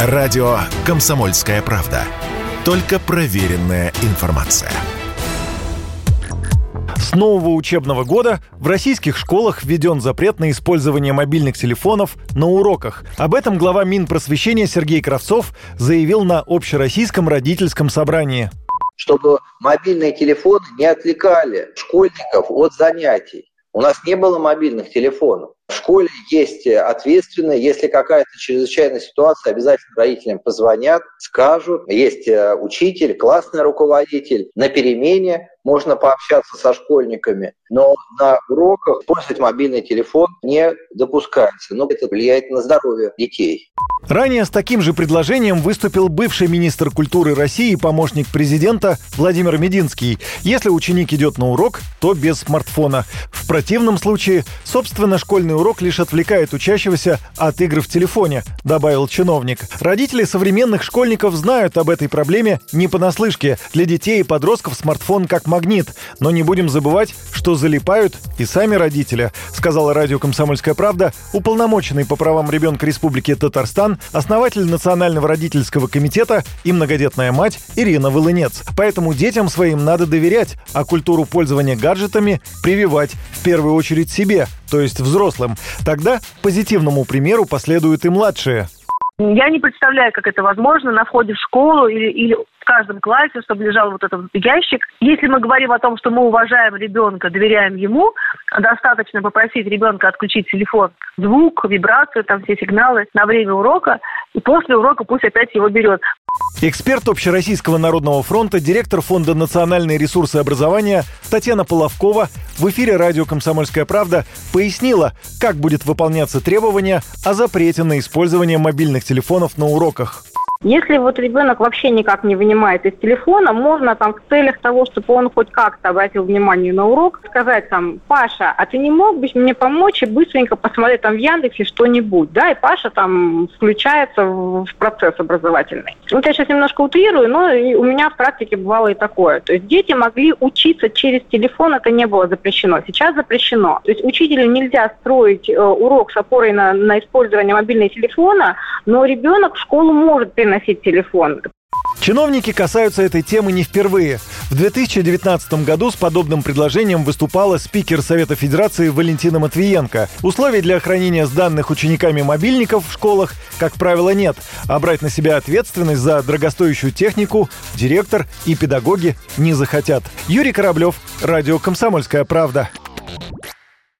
Радио «Комсомольская правда». Только проверенная информация. С нового учебного года в российских школах введен запрет на использование мобильных телефонов на уроках. Об этом глава Минпросвещения Сергей Кравцов заявил на общероссийском родительском собрании чтобы мобильные телефоны не отвлекали школьников от занятий. У нас не было мобильных телефонов. Школе есть ответственные, если какая-то чрезвычайная ситуация, обязательно родителям позвонят, скажут. Есть э, учитель, классный руководитель. На перемене можно пообщаться со школьниками, но на уроках использовать мобильный телефон не допускается. Но это влияет на здоровье детей. Ранее с таким же предложением выступил бывший министр культуры России и помощник президента Владимир Мединский. Если ученик идет на урок, то без смартфона. В противном случае, собственно, школьный урок лишь отвлекает учащегося от игр в телефоне, добавил чиновник. Родители современных школьников знают об этой проблеме не понаслышке. Для детей и подростков смартфон как магнит. Но не будем забывать, что залипают и сами родители, сказала радио «Комсомольская правда» уполномоченный по правам ребенка Республики Татарстан основатель Национального родительского комитета и многодетная мать Ирина Волынец. Поэтому детям своим надо доверять, а культуру пользования гаджетами прививать в первую очередь себе, то есть взрослым. Тогда позитивному примеру последуют и младшие. Я не представляю, как это возможно на входе в школу или, или каждом классе, чтобы лежал вот этот ящик. Если мы говорим о том, что мы уважаем ребенка, доверяем ему, достаточно попросить ребенка отключить телефон, звук, вибрацию, там все сигналы на время урока, и после урока пусть опять его берет. Эксперт Общероссийского народного фронта, директор Фонда национальные ресурсы образования Татьяна Половкова в эфире радио «Комсомольская правда» пояснила, как будет выполняться требования о запрете на использование мобильных телефонов на уроках. Если вот ребенок вообще никак не вынимает из телефона, можно там в целях того, чтобы он хоть как-то обратил внимание на урок, сказать там, Паша, а ты не мог бы мне помочь и быстренько посмотреть там в Яндексе что-нибудь, да, и Паша там включается в процесс образовательный. Вот я сейчас немножко утрирую, но у меня в практике бывало и такое. То есть дети могли учиться через телефон, это не было запрещено. Сейчас запрещено. То есть учителю нельзя строить э, урок с опорой на, на использование мобильного телефона, но ребенок в школу может переносить телефон. Чиновники касаются этой темы не впервые. В 2019 году с подобным предложением выступала спикер Совета Федерации Валентина Матвиенко. Условий для хранения сданных учениками мобильников в школах, как правило, нет. А брать на себя ответственность за дорогостоящую технику директор и педагоги не захотят. Юрий Кораблев, Радио «Комсомольская правда».